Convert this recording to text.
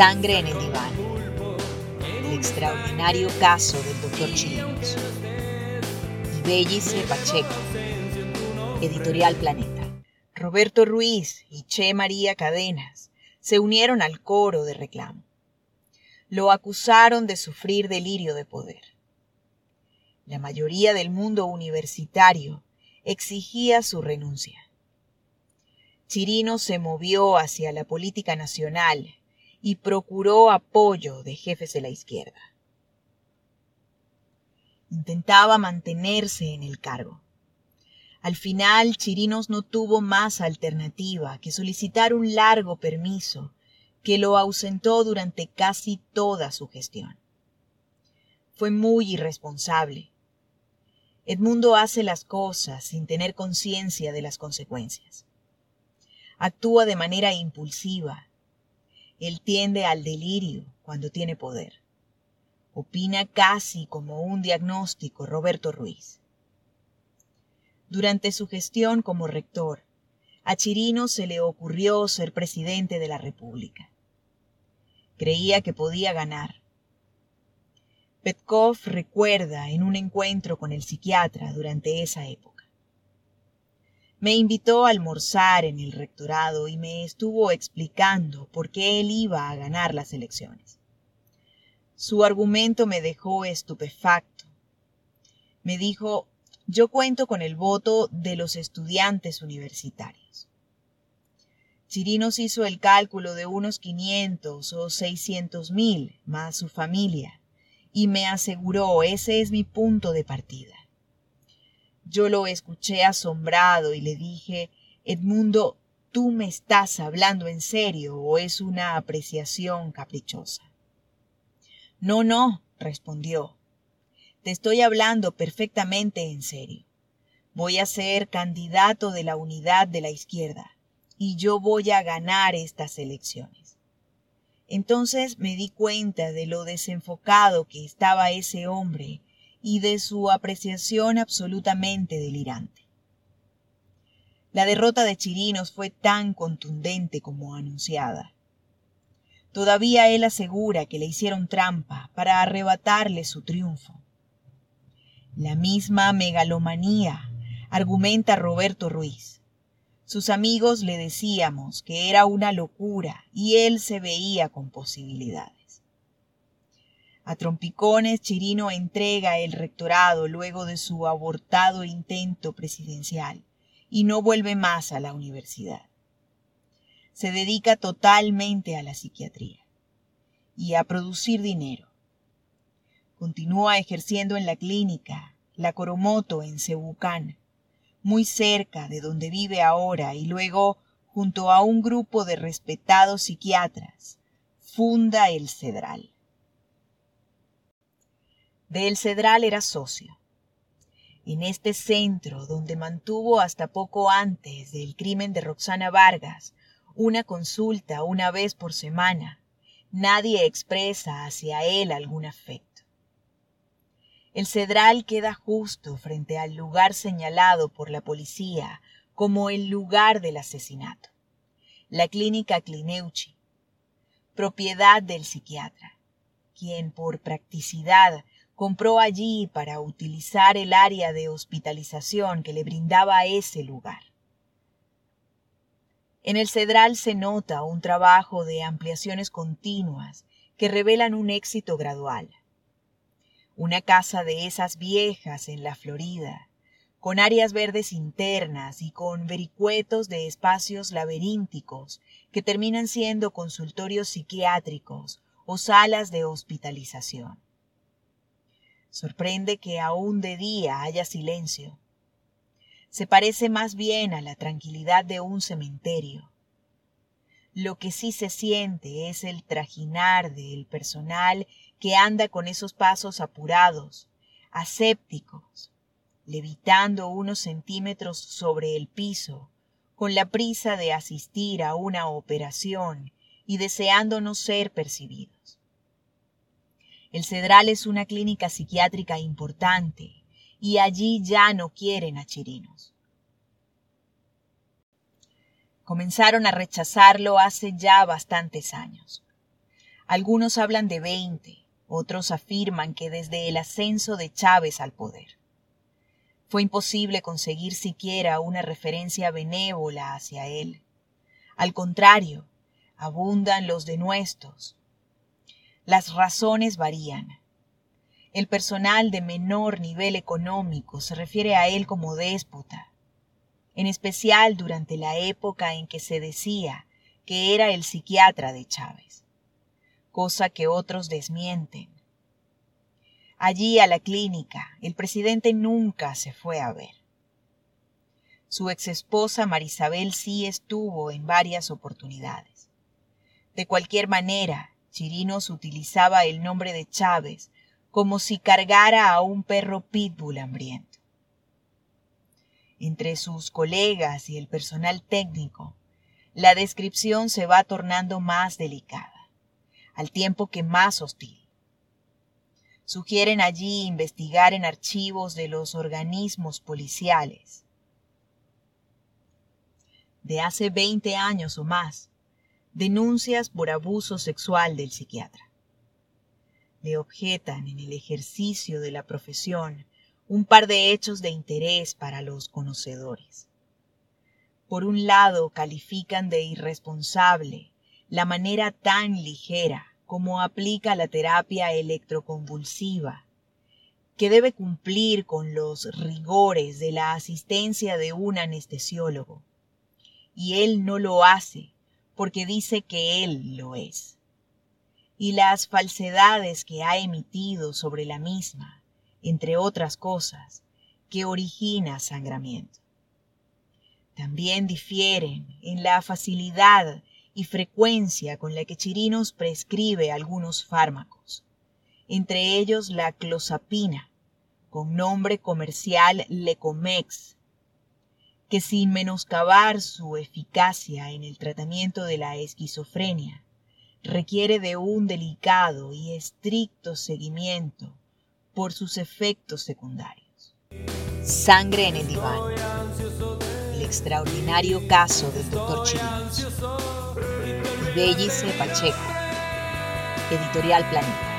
Sangre en el diván. El extraordinario caso del doctor Chirinos. Ibellice Pacheco. Editorial Planeta. Roberto Ruiz y Che María Cadenas se unieron al coro de reclamo. Lo acusaron de sufrir delirio de poder. La mayoría del mundo universitario exigía su renuncia. Chirino se movió hacia la política nacional y procuró apoyo de jefes de la izquierda. Intentaba mantenerse en el cargo. Al final, Chirinos no tuvo más alternativa que solicitar un largo permiso que lo ausentó durante casi toda su gestión. Fue muy irresponsable. Edmundo hace las cosas sin tener conciencia de las consecuencias. Actúa de manera impulsiva. Él tiende al delirio cuando tiene poder. Opina casi como un diagnóstico Roberto Ruiz. Durante su gestión como rector, a Chirino se le ocurrió ser presidente de la República. Creía que podía ganar. Petkov recuerda en un encuentro con el psiquiatra durante esa época. Me invitó a almorzar en el rectorado y me estuvo explicando por qué él iba a ganar las elecciones. Su argumento me dejó estupefacto. Me dijo, yo cuento con el voto de los estudiantes universitarios. Chirinos hizo el cálculo de unos 500 o 600 mil más su familia y me aseguró, ese es mi punto de partida. Yo lo escuché asombrado y le dije, Edmundo, ¿tú me estás hablando en serio o es una apreciación caprichosa? No, no, respondió. Te estoy hablando perfectamente en serio. Voy a ser candidato de la unidad de la izquierda y yo voy a ganar estas elecciones. Entonces me di cuenta de lo desenfocado que estaba ese hombre y de su apreciación absolutamente delirante. La derrota de Chirinos fue tan contundente como anunciada. Todavía él asegura que le hicieron trampa para arrebatarle su triunfo. La misma megalomanía, argumenta Roberto Ruiz. Sus amigos le decíamos que era una locura y él se veía con posibilidades. A trompicones, Chirino entrega el rectorado luego de su abortado intento presidencial y no vuelve más a la universidad. Se dedica totalmente a la psiquiatría y a producir dinero. Continúa ejerciendo en la clínica La Coromoto en Cebucán, muy cerca de donde vive ahora y luego, junto a un grupo de respetados psiquiatras, funda el Cedral. De El Cedral era socio. En este centro, donde mantuvo hasta poco antes del crimen de Roxana Vargas una consulta una vez por semana, nadie expresa hacia él algún afecto. El Cedral queda justo frente al lugar señalado por la policía como el lugar del asesinato, la clínica Clineucci, propiedad del psiquiatra, quien por practicidad compró allí para utilizar el área de hospitalización que le brindaba ese lugar. En el Cedral se nota un trabajo de ampliaciones continuas que revelan un éxito gradual. Una casa de esas viejas en la Florida, con áreas verdes internas y con vericuetos de espacios laberínticos que terminan siendo consultorios psiquiátricos o salas de hospitalización. Sorprende que aún de día haya silencio. Se parece más bien a la tranquilidad de un cementerio. Lo que sí se siente es el trajinar del personal que anda con esos pasos apurados, asépticos, levitando unos centímetros sobre el piso, con la prisa de asistir a una operación y deseando no ser percibidos. El Cedral es una clínica psiquiátrica importante y allí ya no quieren a Chirinos. Comenzaron a rechazarlo hace ya bastantes años. Algunos hablan de 20, otros afirman que desde el ascenso de Chávez al poder. Fue imposible conseguir siquiera una referencia benévola hacia él. Al contrario, abundan los denuestos. Las razones varían. El personal de menor nivel económico se refiere a él como déspota, en especial durante la época en que se decía que era el psiquiatra de Chávez, cosa que otros desmienten. Allí a la clínica, el presidente nunca se fue a ver. Su exesposa Marisabel sí estuvo en varias oportunidades. De cualquier manera, Chirinos utilizaba el nombre de Chávez como si cargara a un perro pitbull hambriento. Entre sus colegas y el personal técnico, la descripción se va tornando más delicada, al tiempo que más hostil. Sugieren allí investigar en archivos de los organismos policiales. De hace 20 años o más, denuncias por abuso sexual del psiquiatra. Le objetan en el ejercicio de la profesión un par de hechos de interés para los conocedores. Por un lado, califican de irresponsable la manera tan ligera como aplica la terapia electroconvulsiva, que debe cumplir con los rigores de la asistencia de un anestesiólogo. Y él no lo hace porque dice que él lo es. Y las falsedades que ha emitido sobre la misma, entre otras cosas, que origina sangramiento. También difieren en la facilidad y frecuencia con la que Chirinos prescribe algunos fármacos, entre ellos la clozapina, con nombre comercial Lecomex, que sin menoscabar su eficacia en el tratamiento de la esquizofrenia, requiere de un delicado y estricto seguimiento por sus efectos secundarios. Sangre en el diván. El extraordinario caso del doctor Chirinos. Bellice Pacheco, Editorial Planeta.